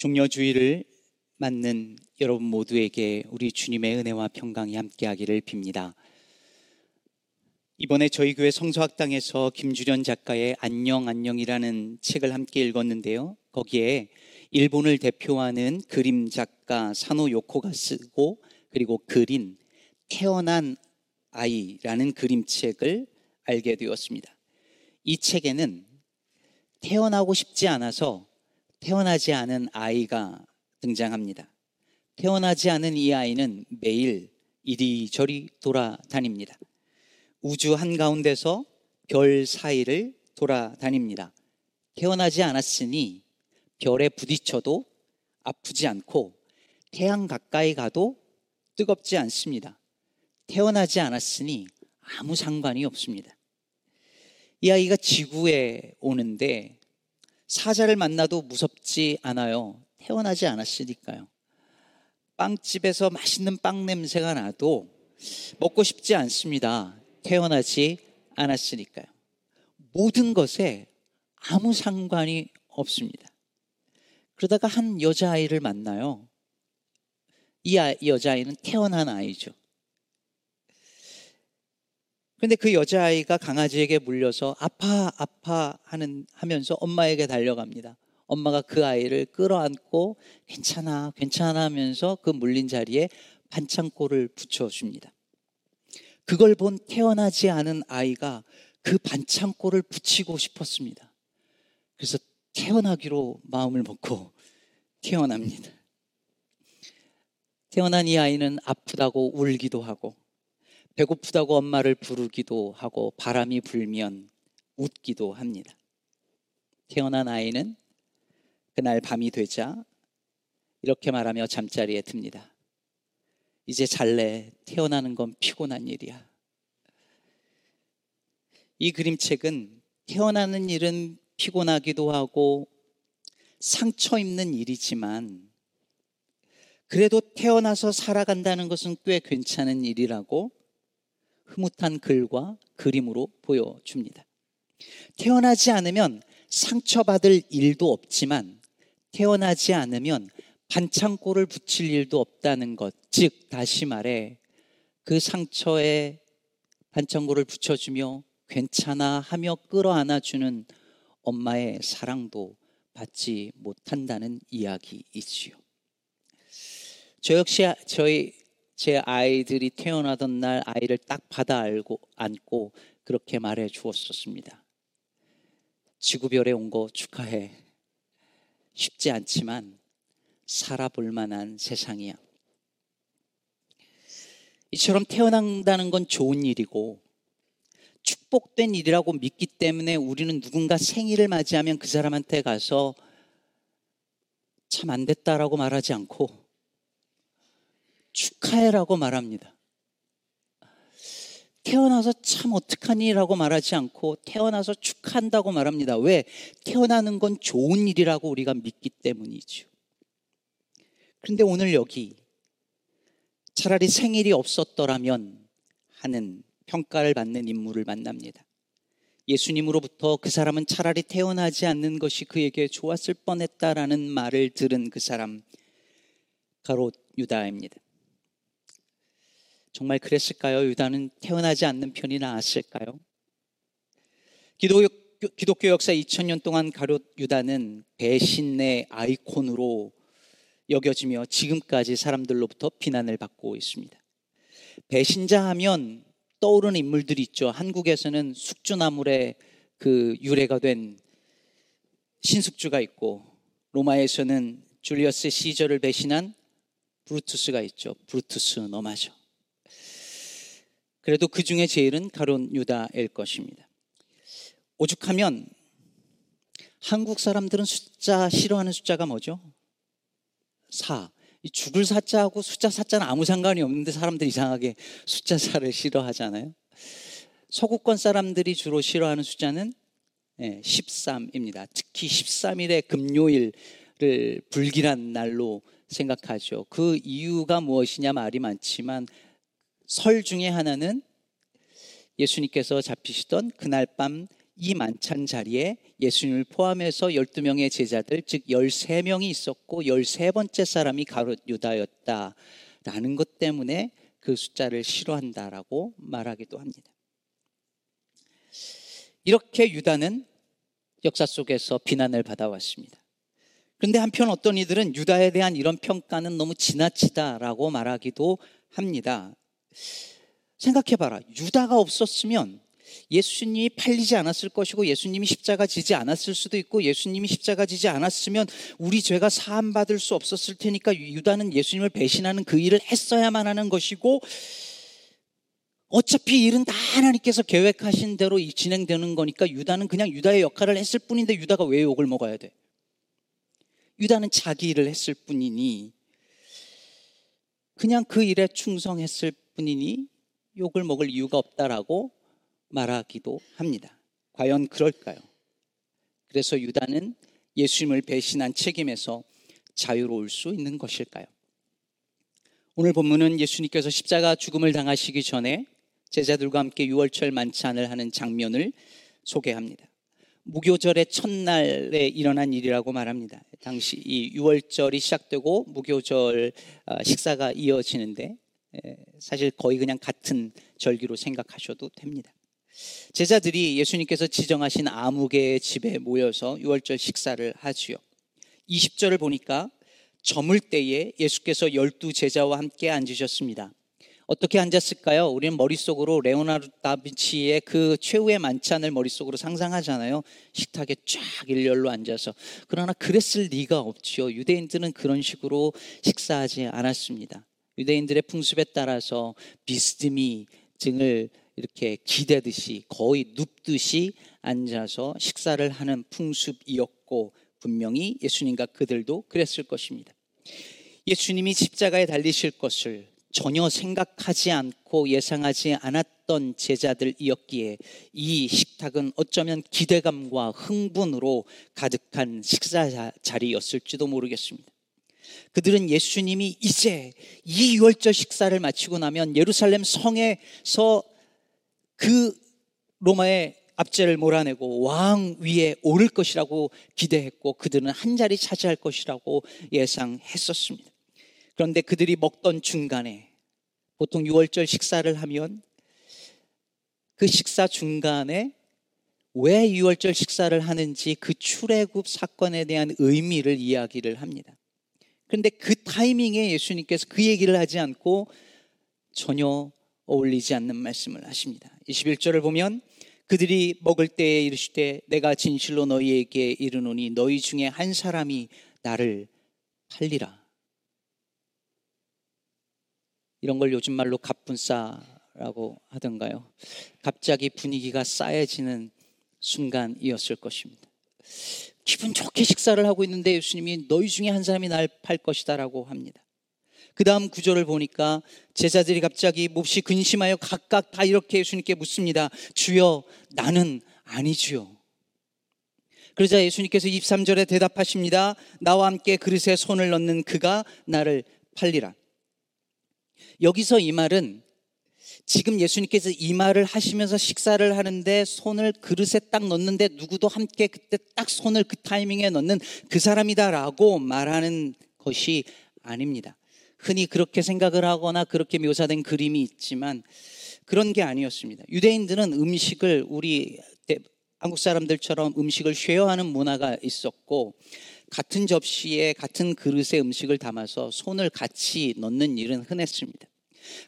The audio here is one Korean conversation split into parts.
종려주의를 맞는 여러분 모두에게 우리 주님의 은혜와 평강이 함께하기를 빕니다. 이번에 저희 교회 성서학당에서 김주련 작가의 안녕 안녕이라는 책을 함께 읽었는데요. 거기에 일본을 대표하는 그림 작가 사노 요코가 쓰고 그리고 그린 태어난 아이라는 그림책을 알게 되었습니다. 이 책에는 태어나고 싶지 않아서 태어나지 않은 아이가 등장합니다. 태어나지 않은 이 아이는 매일 이리저리 돌아다닙니다. 우주 한가운데서 별 사이를 돌아다닙니다. 태어나지 않았으니 별에 부딪혀도 아프지 않고 태양 가까이 가도 뜨겁지 않습니다. 태어나지 않았으니 아무 상관이 없습니다. 이 아이가 지구에 오는데 사자를 만나도 무섭지 않아요. 태어나지 않았으니까요. 빵집에서 맛있는 빵 냄새가 나도 먹고 싶지 않습니다. 태어나지 않았으니까요. 모든 것에 아무 상관이 없습니다. 그러다가 한 여자아이를 만나요. 이 여자아이는 태어난 아이죠. 근데 그 여자아이가 강아지에게 물려서 아파, 아파 하는, 하면서 엄마에게 달려갑니다. 엄마가 그 아이를 끌어안고 괜찮아, 괜찮아 하면서 그 물린 자리에 반창고를 붙여 줍니다. 그걸 본 태어나지 않은 아이가 그 반창고를 붙이고 싶었습니다. 그래서 태어나기로 마음을 먹고 태어납니다. 태어난 이 아이는 아프다고 울기도 하고 배고프다고 엄마를 부르기도 하고 바람이 불면 웃기도 합니다. 태어난 아이는 그날 밤이 되자 이렇게 말하며 잠자리에 듭니다. 이제 잘래 태어나는 건 피곤한 일이야. 이 그림책은 태어나는 일은 피곤하기도 하고 상처 입는 일이지만 그래도 태어나서 살아간다는 것은 꽤 괜찮은 일이라고 흐뭇한 글과 그림으로 보여줍니다. 태어나지 않으면 상처받을 일도 없지만 태어나지 않으면 반창고를 붙일 일도 없다는 것. 즉, 다시 말해, 그 상처에 반창고를 붙여주며 괜찮아 하며 끌어안아주는 엄마의 사랑도 받지 못한다는 이야기이지요. 저 역시 저희 제 아이들이 태어나던 날 아이를 딱 받아 알고 안고 그렇게 말해 주었었습니다. 지구별에 온 거 축하해. 쉽지 않지만 살아볼 만한 세상이야. 이처럼 태어난다는 건 좋은 일이고 축복된 일이라고 믿기 때문에 우리는 누군가 생일을 맞이하면 그 사람한테 가서 참 안 됐다라고 말하지 않고 축하해라고 말합니다. 태어나서 참 어떡하니라고 말하지 않고 태어나서 축하한다고 말합니다. 왜? 태어나는 건 좋은 일이라고 우리가 믿기 때문이죠. 그런데 오늘 여기 차라리 생일이 없었더라면 하는 평가를 받는 인물을 만납니다. 예수님으로부터 그 사람은 차라리 태어나지 않는 것이 그에게 좋았을 뻔했다라는 말을 들은 그 사람, 가롯 유다입니다. 정말 그랬을까요? 유다는 태어나지 않는 편이 나았을까요? 기독교, 기독교 역사 2000년 동안 가롯 유다는 배신의 아이콘으로 여겨지며 지금까지 사람들로부터 비난을 받고 있습니다. 배신자 하면 떠오르는 인물들이 있죠. 한국에서는 숙주나물의 그 유래가 된 신숙주가 있고 로마에서는 줄리어스 시저를 배신한 브루투스가 있죠. 브루투스 너마죠. 그래도 그 중에 제일은 가론 유다일 것입니다. 오죽하면 한국 사람들은 숫자 싫어하는 숫자가 뭐죠? 4. 이 죽을 사자하고 숫자 사자는 아무 상관이 없는데 사람들이 이상하게 숫자 4를 싫어하잖아요. 서구권 사람들이 주로 싫어하는 숫자는 13입니다. 특히 13일의 금요일을 불길한 날로 생각하죠. 그 이유가 무엇이냐 말이 많지만 설 중에 하나는 예수님께서 잡히시던 그날 밤 이 만찬 자리에 예수님을 포함해서 12명의 제자들, 즉 13명이 있었고 13번째 사람이 가롯 유다였다 라는 것 때문에 그 숫자를 싫어한다라고 말하기도 합니다. 이렇게 유다는 역사 속에서 비난을 받아왔습니다. 그런데 한편 어떤 이들은 유다에 대한 이런 평가는 너무 지나치다라고 말하기도 합니다. 생각해봐라. 유다가 없었으면 예수님이 팔리지 않았을 것이고 예수님이 십자가 지지 않았을 수도 있고 예수님이 십자가 지지 않았으면 우리 죄가 사함 받을 수 없었을 테니까 유다는 예수님을 배신하는 그 일을 했어야만 하는 것이고 어차피 일은 다 하나님께서 계획하신 대로 진행되는 거니까 유다는 그냥 유다의 역할을 했을 뿐인데 유다가 왜 욕을 먹어야 돼? 유다는 자기 일을 했을 뿐이니 그냥 그 일에 충성했을 뿐이니 욕을 먹을 이유가 없다라고 말하기도 합니다. 과연 그럴까요? 그래서 유다는 예수님을 배신한 책임에서 자유로울 수 있는 것일까요? 오늘 본문은 예수님께서 십자가 죽음을 당하시기 전에 제자들과 함께 유월절 만찬을 하는 장면을 소개합니다. 무교절의 첫날에 일어난 일이라고 말합니다. 당시 이 6월절이 시작되고 무교절 아, 식사가 이어지는데 사실 거의 그냥 같은 절기로 생각하셔도 됩니다. 제자들이 예수님께서 지정하신 아무개의 집에 모여서 6월절 식사를 하지요. 20절을 보니까 저물 때에 예수께서 열두 제자와 함께 앉으셨습니다. 어떻게 앉았을까요? 우리는 머릿속으로 레오나르도 다빈치의 그 최후의 만찬을 머릿속으로 상상하잖아요. 식탁에 쫙 일렬로 앉아서. 그러나 그랬을 리가 없지요. 유대인들은 그런 식으로 식사하지 않았습니다. 유대인들의 풍습에 따라서 비스듬히 등을 이렇게 기대듯이 거의 눕듯이 앉아서 식사를 하는 풍습이었고 분명히 예수님과 그들도 그랬을 것입니다. 예수님이 십자가에 달리실 것을 전혀 생각하지 않고 예상하지 않았던 제자들이었기에 이 식탁은 어쩌면 기대감과 흥분으로 가득한 식사 자리였을지도 모르겠습니다. 그들은 예수님이 이제 이 유월절 식사를 마치고 나면 예루살렘 성에서 그 로마의 압제를 몰아내고 왕 위에 오를 것이라고 기대했고 그들은 한 자리 차지할 것이라고 예상했었습니다. 그런데 그들이 먹던 중간에 보통 6월절 식사를 하면 그 식사 중간에 왜 6월절 식사를 하는지 그 출애굽 사건에 대한 의미를 이야기를 합니다. 그런데 그 타이밍에 예수님께서 그 얘기를 하지 않고 전혀 어울리지 않는 말씀을 하십니다. 21절을 보면 그들이 먹을 때에 이르시되 내가 진실로 너희에게 이르노니 너희 중에 한 사람이 나를 팔리라. 이런 걸 요즘 말로 갑분싸라고 하던가요. 갑자기 분위기가 싸해지는 순간이었을 것입니다. 기분 좋게 식사를 하고 있는데 예수님이 너희 중에 한 사람이 날 팔 것이다라고 합니다. 그 다음 구절을 보니까 제자들이 갑자기 몹시 근심하여 각각 다 이렇게 예수님께 묻습니다. 주여, 나는 아니주요. 그러자 예수님께서 23절에 대답하십니다. 나와 함께 그릇에 손을 넣는 그가 나를 팔리라. 여기서 이 말은 지금 예수님께서 이 말을 하시면서 식사를 하는데 손을 그릇에 딱 넣는데 누구도 함께 그때 딱 손을 그 타이밍에 넣는 그 사람이다라고 말하는 것이 아닙니다. 흔히 그렇게 생각을 하거나 그렇게 묘사된 그림이 있지만 그런 게 아니었습니다. 유대인들은 음식을 우리 한국 사람들처럼 음식을 쉐어하는 문화가 있었고 같은 접시에 같은 그릇에 음식을 담아서 손을 같이 넣는 일은 흔했습니다.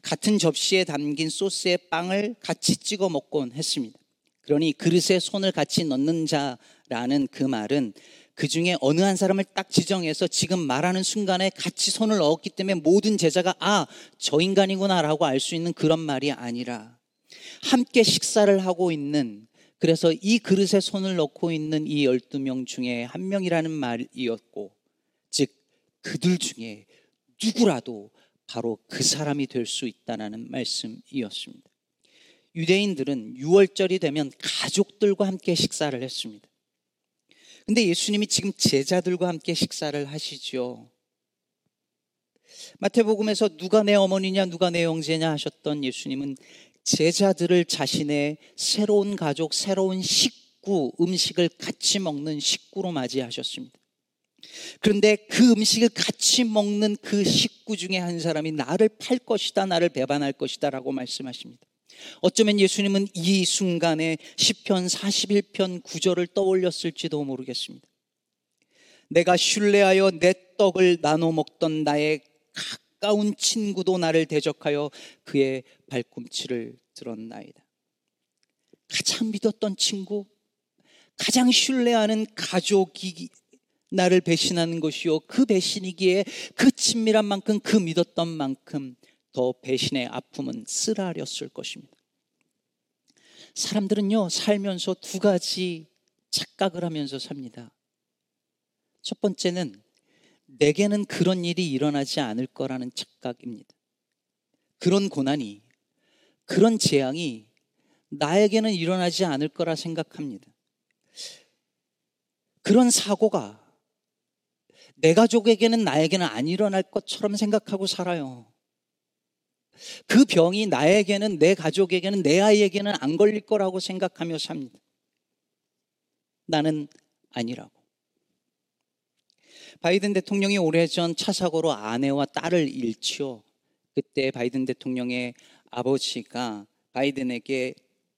같은 접시에 담긴 소스에 빵을 같이 찍어 먹곤 했습니다. 그러니 그릇에 손을 같이 넣는 자라는 그 말은 그 중에 어느 한 사람을 딱 지정해서 지금 말하는 순간에 같이 손을 넣었기 때문에 모든 제자가 아, 저 인간이구나라고 알 수 있는 그런 말이 아니라 함께 식사를 하고 있는 그래서 이 그릇에 손을 넣고 있는 이 12명 중에 한 명이라는 말이었고 즉 그들 중에 누구라도 바로 그 사람이 될 수 있다는 말씀이었습니다. 유대인들은 6월절이 되면 가족들과 함께 식사를 했습니다. 근데 예수님이 지금 제자들과 함께 식사를 하시죠. 마태복음에서 누가 내 어머니냐, 누가 내 형제냐 하셨던 예수님은 제자들을 자신의 새로운 가족, 새로운 식 식구, 음식을 같이 먹는 식구로 맞이하셨습니다. 그런데 그 음식을 같이 먹는 그 식구 중에 한 사람이 나를 팔 것이다, 나를 배반할 것이다 라고 말씀하십니다. 어쩌면 예수님은 이 순간에 10편 41편 9절을 떠올렸을지도 모르겠습니다. 내가 신뢰하여 내 떡을 나눠 먹던 나의 가까운 친구도 나를 대적하여 그의 발꿈치를 들었나이다. 가장 믿었던 친구, 가장 신뢰하는 가족이 나를 배신하는 것이요. 그 배신이기에 그 친밀한 만큼 그 믿었던 만큼 더 배신의 아픔은 쓰라렸을 것입니다. 사람들은요, 살면서 두 가지 착각을 하면서 삽니다. 첫 번째는 내게는 그런 일이 일어나지 않을 거라는 착각입니다. 그런 고난이, 그런 재앙이 나에게는 일어나지 않을 거라 생각합니다. 그런 사고가 내 가족에게는 나에게는 안 일어날 것처럼 생각하고 살아요. 그 병이 나에게는 내 가족에게는 내 아이에게는 안 걸릴 거라고 생각하며 삽니다. 나는 아니라고. 바이든 대통령이 오래전 차 사고로 아내와 딸을 잃지요. 그때 바이든 대통령의 아버지가 바이든에게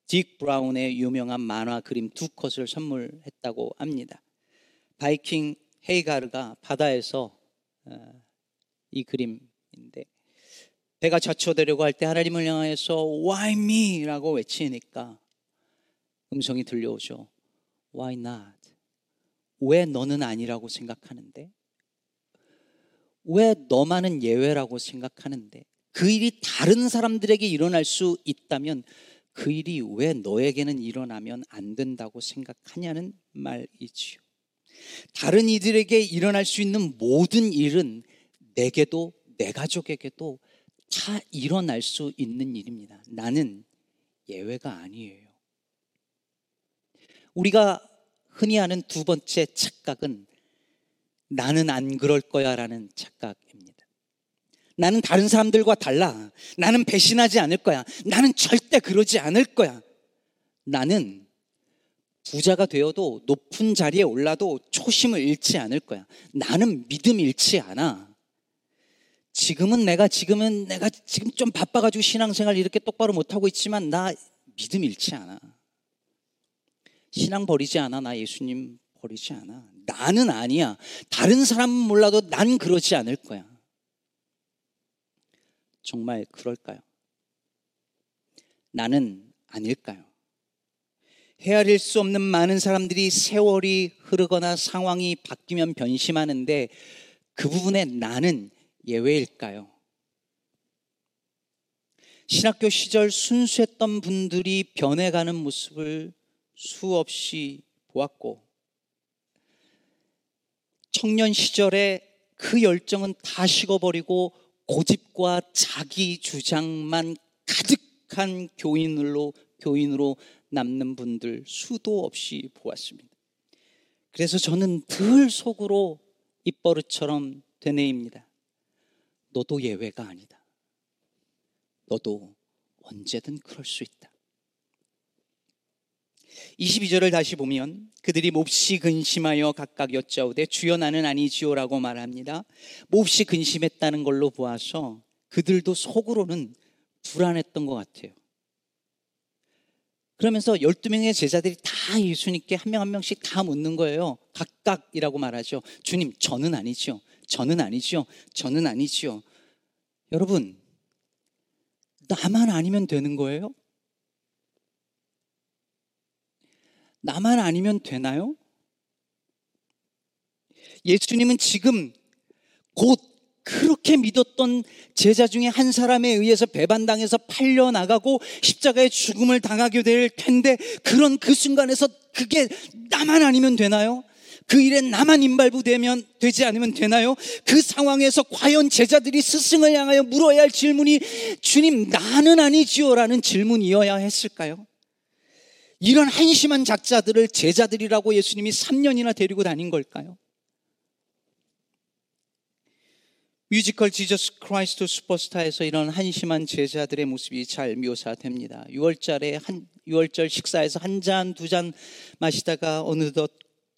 딕 브라운의 유명한 만화 그림 두 컷을 선물했다고 합니다. 바이킹 헤이가르가 바다에서 어, 이 그림인데 배가 자초되려고 할 때 하나님을 향해서 Why me? 라고 외치니까 음성이 들려오죠. Why not? 왜 너는 아니라고 생각하는데? 왜 너만은 예외라고 생각하는데? 그 일이 다른 사람들에게 일어날 수 있다면 그 일이 왜 너에게는 일어나면 안 된다고 생각하냐는 말이지요. 다른 이들에게 일어날 수 있는 모든 일은 내게도 내 가족에게도 다 일어날 수 있는 일입니다. 나는 예외가 아니에요. 우리가 흔히 하는 두 번째 착각은 나는 안 그럴 거야 라는 착각입니다. 나는 다른 사람들과 달라. 나는 배신하지 않을 거야. 나는 절대 그러지 않을 거야. 나는 부자가 되어도 높은 자리에 올라도 초심을 잃지 않을 거야. 나는 믿음 잃지 않아. 지금은 내가 지금은 내가 지금 좀 바빠가지고 신앙생활 이렇게 똑바로 못하고 있지만 나 믿음 잃지 않아. 신앙 버리지 않아. 나 예수님 버리지 않아. 나는 아니야. 다른 사람은 몰라도 난 그러지 않을 거야. 정말 그럴까요? 나는 아닐까요? 헤아릴 수 없는 많은 사람들이 세월이 흐르거나 상황이 바뀌면 변심하는데 그 부분에 나는 예외일까요? 신학교 시절 순수했던 분들이 변해가는 모습을 수없이 보았고, 청년 시절에 그 열정은 다 식어버리고 고집과 자기 주장만 가득한 교인으로, 교인으로 남는 분들 수도 없이 보았습니다. 그래서 저는 늘 속으로 입버릇처럼 되뇌입니다. 너도 예외가 아니다. 너도 언제든 그럴 수 있다. 22절을 다시 보면 그들이 몹시 근심하여 각각 여짜오되 주여 나는 아니지요라고 말합니다. 몹시 근심했다는 걸로 보아서 그들도 속으로는 불안했던 것 같아요. 그러면서 12명의 제자들이 다 예수님께 한 명 한 명씩 다 묻는 거예요. 각각이라고 말하죠. 주님, 저는 아니죠. 저는 아니죠. 저는 아니죠. 여러분, 나만 아니면 되는 거예요? 나만 아니면 되나요? 예수님은 지금 곧 그렇게 믿었던 제자 중에 한 사람에 의해서 배반당해서 팔려나가고 십자가의 죽음을 당하게 될 텐데 그런 그 순간에서 그게 나만 아니면 되나요? 그 일에 나만 임발부되면 되지 않으면 되나요? 그 상황에서 과연 제자들이 스승을 향하여 물어야 할 질문이 주님 나는 아니지요라는 질문이어야 했을까요? 이런 한심한 작자들을 제자들이라고 예수님이 3년이나 데리고 다닌 걸까요? 뮤지컬 지저스 크라이스트 슈퍼스타에서 이런 한심한 제자들의 모습이 잘 묘사됩니다. 유월절에 한 유월절 식사에서 한 잔, 두 잔 마시다가 어느덧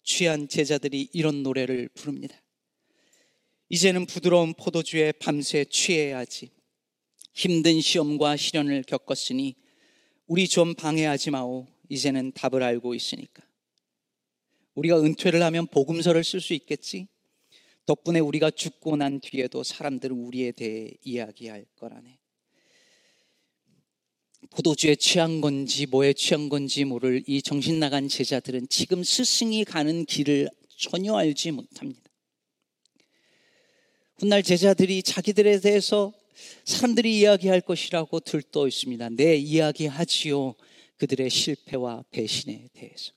취한 제자들이 이런 노래를 부릅니다. 이제는 부드러운 포도주에 밤새 취해야지. 힘든 시험과 시련을 겪었으니 우리 좀 방해하지 마오. 이제는 답을 알고 있으니까. 우리가 은퇴를 하면 복음서를 쓸 수 있겠지? 덕분에 우리가 죽고 난 뒤에도 사람들은 우리에 대해 이야기할 거라네. 포도주에 취한 건지 뭐에 취한 건지 모를 이 정신 나간 제자들은 지금 스승이 가는 길을 전혀 알지 못합니다. 훗날 제자들이 자기들에 대해서 사람들이 이야기할 것이라고 들떠 있습니다. 내 이야기하지요. 그들의 실패와 배신에 대해서.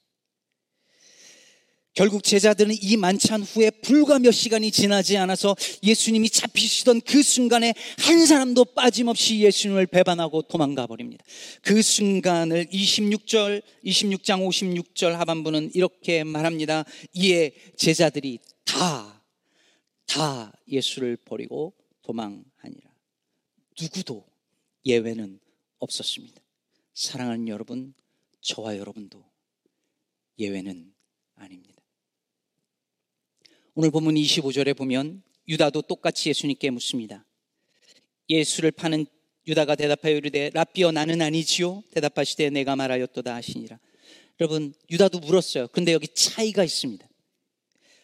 결국 제자들은 이 만찬 후에 불과 몇 시간이 지나지 않아서 예수님이 잡히시던 그 순간에 한 사람도 빠짐없이 예수님을 배반하고 도망가 버립니다. 그 순간을 26절, 26장 56절 하반부는 이렇게 말합니다. 이에 제자들이 다, 다 예수를 버리고 도망하니라. 누구도 예외는 없었습니다. 사랑하는 여러분, 저와 여러분도 예외는 아닙니다. 오늘 본문 25절에 보면 유다도 똑같이 예수님께 묻습니다. 예수를 파는 유다가 대답하여 이르되 라비어 나는 아니지요 대답하시되 내가 말하였도다 하시니라. 여러분 유다도 물었어요. 근데 여기 차이가 있습니다.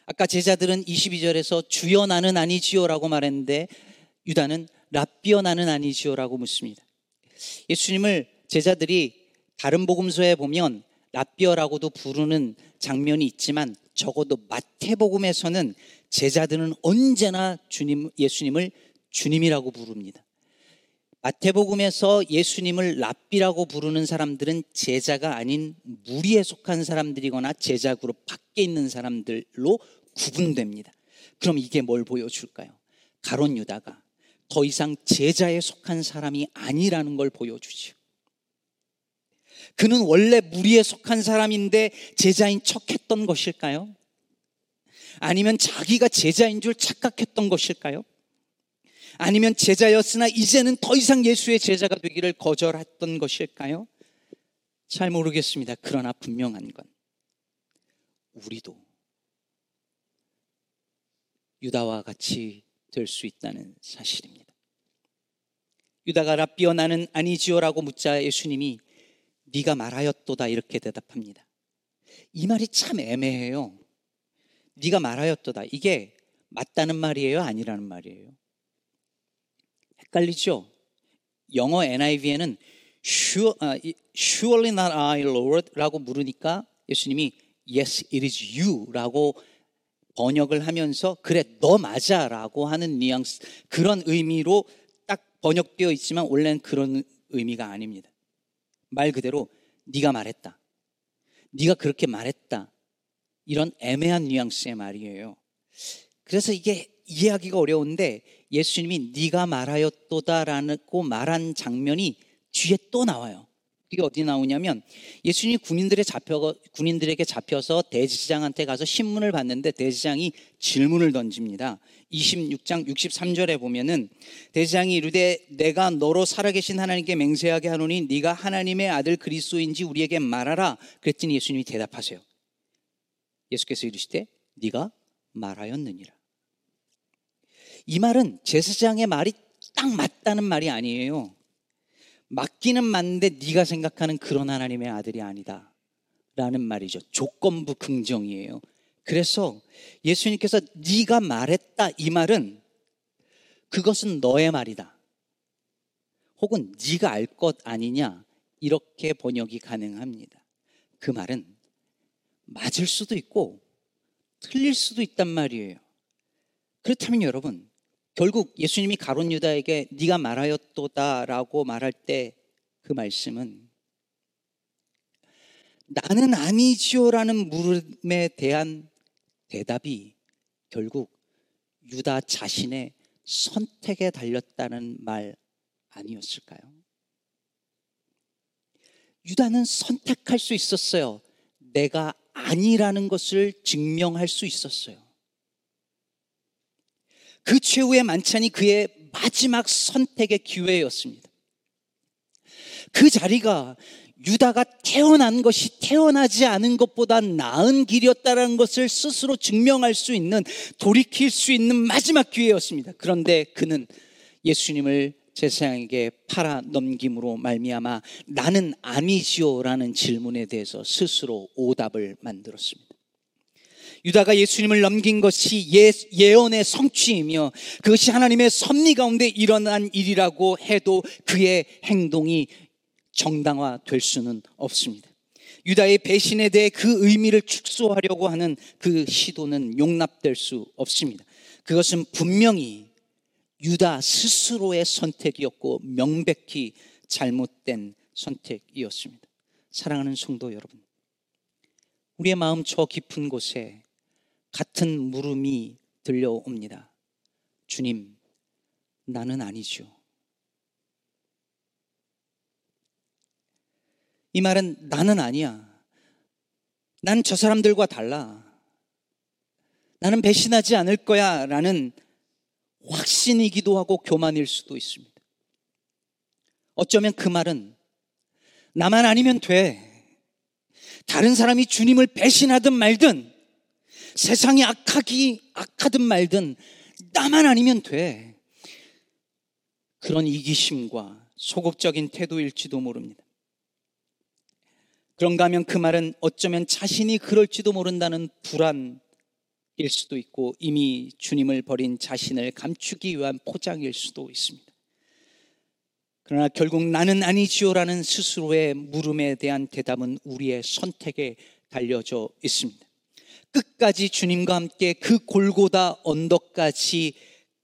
아까 제자들은 22절에서 주여 나는 아니지요라고 말했는데 유다는 라비어 나는 아니지요라고 묻습니다. 예수님을 제자들이 다른 복음서에 보면 라비어라고도 부르는 장면이 있지만 적어도 마태복음에서는 제자들은 언제나 주님 예수님을 주님이라고 부릅니다. 마태복음에서 예수님을 랍비라고 부르는 사람들은 제자가 아닌 무리에 속한 사람들이거나 제자 그룹 밖에 있는 사람들로 구분됩니다. 그럼 이게 뭘 보여줄까요? 가론 유다가 더 이상 제자에 속한 사람이 아니라는 걸 보여주죠. 그는 원래 무리에 속한 사람인데 제자인 척 했던 것일까요? 아니면 자기가 제자인 줄 착각했던 것일까요? 아니면 제자였으나 이제는 더 이상 예수의 제자가 되기를 거절했던 것일까요? 잘 모르겠습니다. 그러나 분명한 건 우리도 유다와 같이 될 수 있다는 사실입니다. 유다가 라비어 나는 아니지요라고 묻자 예수님이 네가 말하였도다 이렇게 대답합니다. 이 말이 참 애매해요. 네가 말하였도다. 이게 맞다는 말이에요, 아니라는 말이에요. 헷갈리죠? 영어 NIV에는 surely not I, Lord라고 물으니까 예수님이 yes, it is you라고 번역을 하면서 그래 너 맞아라고 하는 뉘앙스 그런 의미로 딱 번역되어 있지만 원래는 그런 의미가 아닙니다. 말 그대로 네가 말했다. 네가 그렇게 말했다. 이런 애매한 뉘앙스의 말이에요. 그래서 이게 이해하기가 어려운데 예수님이 네가 말하였도다라고 말한 장면이 뒤에 또 나와요. 이게 어디 나오냐면 예수님이 군인들에 잡혀 군인들에게 잡혀서 대지장한테 가서 신문을 받는데 대지장이 질문을 던집니다. 26장 63절에 보면은 대지장이 이르되 내가 너로 살아계신 하나님께 맹세하게 하노니 네가 하나님의 아들 그리스도인지 우리에게 말하라. 그랬더니 예수님이 대답하세요. 예수께서 이르시되 네가 말하였느니라. 이 말은 제사장의 말이 딱 맞다는 말이 아니에요. 맞기는 맞는데 네가 생각하는 그런 하나님의 아들이 아니다. 라는 말이죠. 조건부 긍정이에요. 그래서 예수님께서 네가 말했다 이 말은 그것은 너의 말이다. 혹은 네가 알 것 아니냐 이렇게 번역이 가능합니다. 그 말은 맞을 수도 있고 틀릴 수도 있단 말이에요. 그렇다면 여러분 결국 예수님이 가론 유다에게 네가 말하였도다라고 말할 때 그 말씀은 나는 아니지요라는 물음에 대한 대답이 결국 유다 자신의 선택에 달렸다는 말 아니었을까요? 유다는 선택할 수 있었어요. 내가 아니라는 것을 증명할 수 있었어요. 그 최후의 만찬이 그의 마지막 선택의 기회였습니다. 그 자리가 유다가 태어난 것이 태어나지 않은 것보다 나은 길이었다는 것을 스스로 증명할 수 있는 돌이킬 수 있는 마지막 기회였습니다. 그런데 그는 예수님을 제사장에게 팔아 넘김으로 말미암아 나는 아니지요라는 질문에 대해서 스스로 오답을 만들었습니다. 유다가 예수님을 넘긴 것이 예, 예언의 성취이며 그것이 하나님의 섭리 가운데 일어난 일이라고 해도 그의 행동이 정당화될 수는 없습니다. 유다의 배신에 대해 그 의미를 축소하려고 하는 그 시도는 용납될 수 없습니다. 그것은 분명히 유다 스스로의 선택이었고 명백히 잘못된 선택이었습니다. 사랑하는 성도 여러분, 우리의 마음 저 깊은 곳에 같은 물음이 들려옵니다. 주님, 나는 아니죠. 이 말은 나는 아니야. 난 저 사람들과 달라. 나는 배신하지 않을 거야. 라는 확신이기도 하고 교만일 수도 있습니다. 어쩌면 그 말은 나만 아니면 돼. 다른 사람이 주님을 배신하든 말든 세상이 악하기 악하든 말든 나만 아니면 돼. 그런 이기심과 소극적인 태도일지도 모릅니다. 그런가 하면 그 말은 어쩌면 자신이 그럴지도 모른다는 불안일 수도 있고 이미 주님을 버린 자신을 감추기 위한 포장일 수도 있습니다. 그러나 결국 나는 아니지요라는 스스로의 물음에 대한 대답은 우리의 선택에 달려져 있습니다. 끝까지 주님과 함께 그 골고다 언덕까지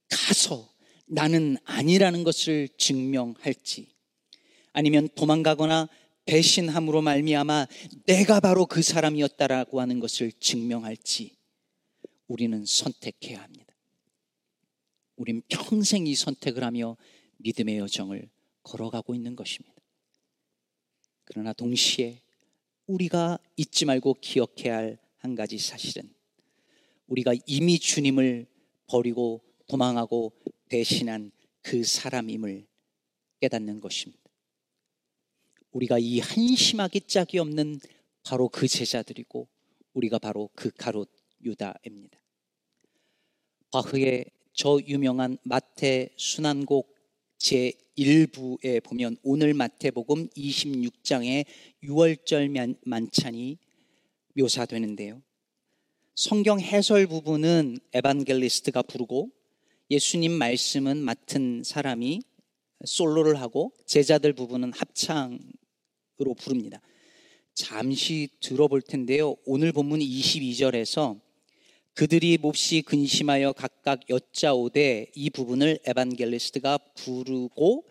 가서 나는 아니라는 것을 증명할지 아니면 도망가거나 배신함으로 말미암아 내가 바로 그 사람이었다라고 하는 것을 증명할지 우리는 선택해야 합니다. 우린 평생 이 선택을 하며 믿음의 여정을 걸어가고 있는 것입니다. 그러나 동시에 우리가 잊지 말고 기억해야 할 한 가지 사실은 우리가 이미 주님을 버리고 도망하고 배신한 그 사람임을 깨닫는 것입니다. 우리가 이 한심하기 짝이 없는 바로 그 제자들이고 우리가 바로 그 가롯 유다입니다. 바흐의 저 유명한 마태 순환곡 제 1부에 보면 오늘 마태복음 26장의 6월절 만찬이 묘사되는데요. 성경 해설 부분은 에반겔리스트가 부르고 예수님 말씀은 맡은 사람이 솔로를 하고 제자들 부분은 합창 으로 부릅니다. 잠시 들어볼 텐데요. 오늘 본문 22절에서 그들이 몹시 근심하여 각각 여짜오되 이 부분을 에반겔리스트가 부르고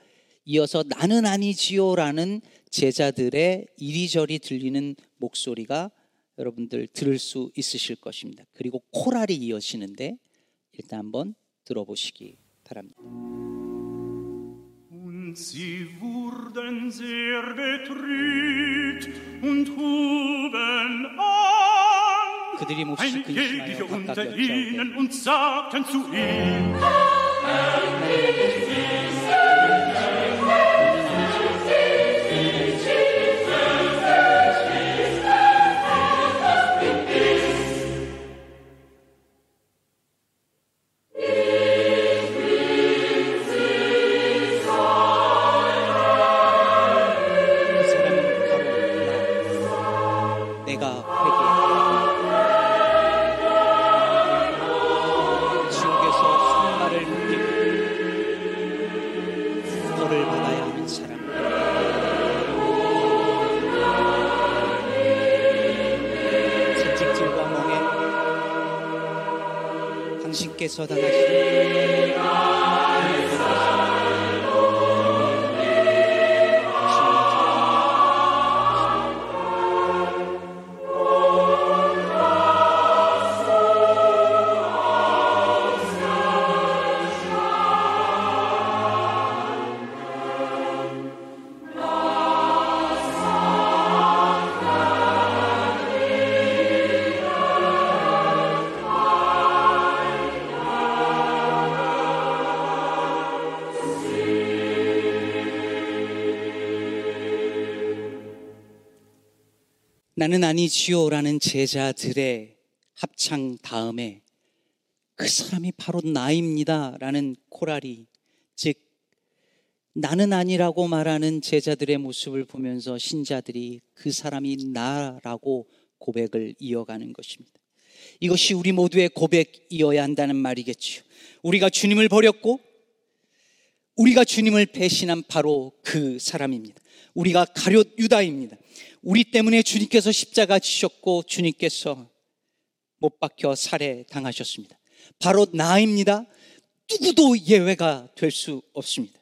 이어서 나는 아니지요라는 제자들의 이리저리 들리는 목소리가 여러분들 들을 수 있으실 것입니다. 그리고 코랄이 이어지는데 일단 한번 들어보시기 바랍니다. Und sie wurden sehr betrübt und huben an. 그들이 몹시 근심하여 unter 각각 ihnen 여짜오되 당신께 나는 아니지요라는 제자들의 합창 다음에 그 사람이 바로 나입니다라는 코랄이 즉 나는 아니라고 말하는 제자들의 모습을 보면서 신자들이 그 사람이 나라고 고백을 이어가는 것입니다. 이것이 우리 모두의 고백이어야 한다는 말이겠지요. 우리가 주님을 버렸고 우리가 주님을 배신한 바로 그 사람입니다. 우리가 가룟 유다입니다. 우리 때문에 주님께서 십자가 지셨고 주님께서 못 박혀 살해 당하셨습니다. 바로 나입니다. 누구도 예외가 될 수 없습니다.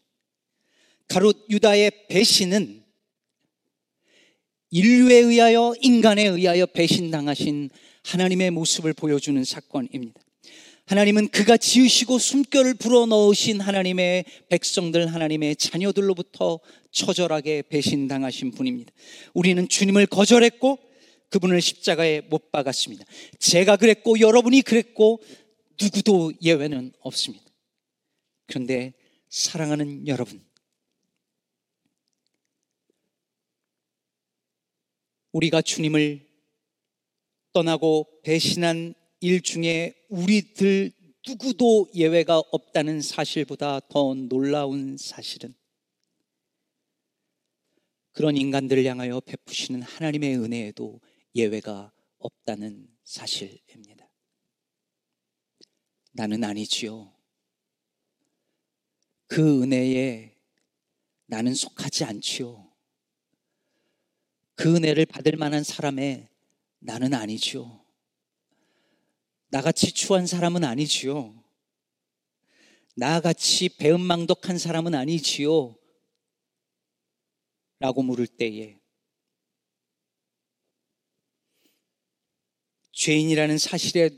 가롯 유다의 배신은 인류에 의하여 인간에 의하여 배신당하신 하나님의 모습을 보여주는 사건입니다. 하나님은 그가 지으시고 숨결을 불어 넣으신 하나님의 백성들, 하나님의 자녀들로부터 처절하게 배신당하신 분입니다. 우리는 주님을 거절했고 그분을 십자가에 못 박았습니다. 제가 그랬고 여러분이 그랬고 누구도 예외는 없습니다. 그런데 사랑하는 여러분, 우리가 주님을 떠나고 배신한 일 중에 우리들 누구도 예외가 없다는 사실보다 더 놀라운 사실은 그런 인간들을 향하여 베푸시는 하나님의 은혜에도 예외가 없다는 사실입니다. 나는 아니지요. 그 은혜에 나는 속하지 않지요. 그 은혜를 받을 만한 사람에 나는 아니지요. 나같이 추한 사람은 아니지요. 나같이 배은망덕한 사람은 아니지요. 라고 물을 때에 죄인이라는 사실에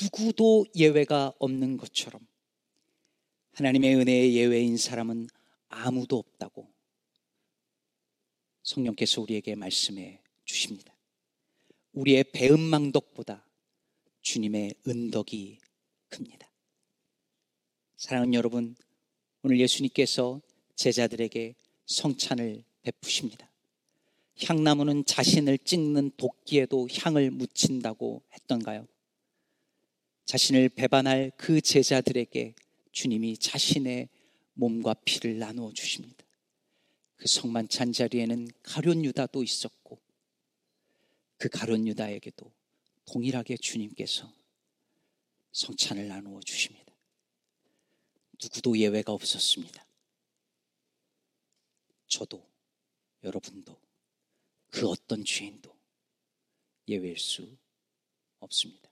누구도 예외가 없는 것처럼 하나님의 은혜의 예외인 사람은 아무도 없다고 성령께서 우리에게 말씀해 주십니다. 우리의 배은망덕보다 주님의 은덕이 큽니다. 사랑하는 여러분, 오늘 예수님께서 제자들에게 성찬을 베푸십니다. 향나무는 자신을 찍는 도끼에도 향을 묻힌다고 했던가요? 자신을 배반할 그 제자들에게 주님이 자신의 몸과 피를 나누어 주십니다. 그 성만찬 자리에는 가룟 유다도 있었고 그 가룟 유다에게도 동일하게 주님께서 성찬을 나누어 주십니다. 누구도 예외가 없었습니다. 저도 여러분도 그 어떤 죄인도 예외일 수 없습니다.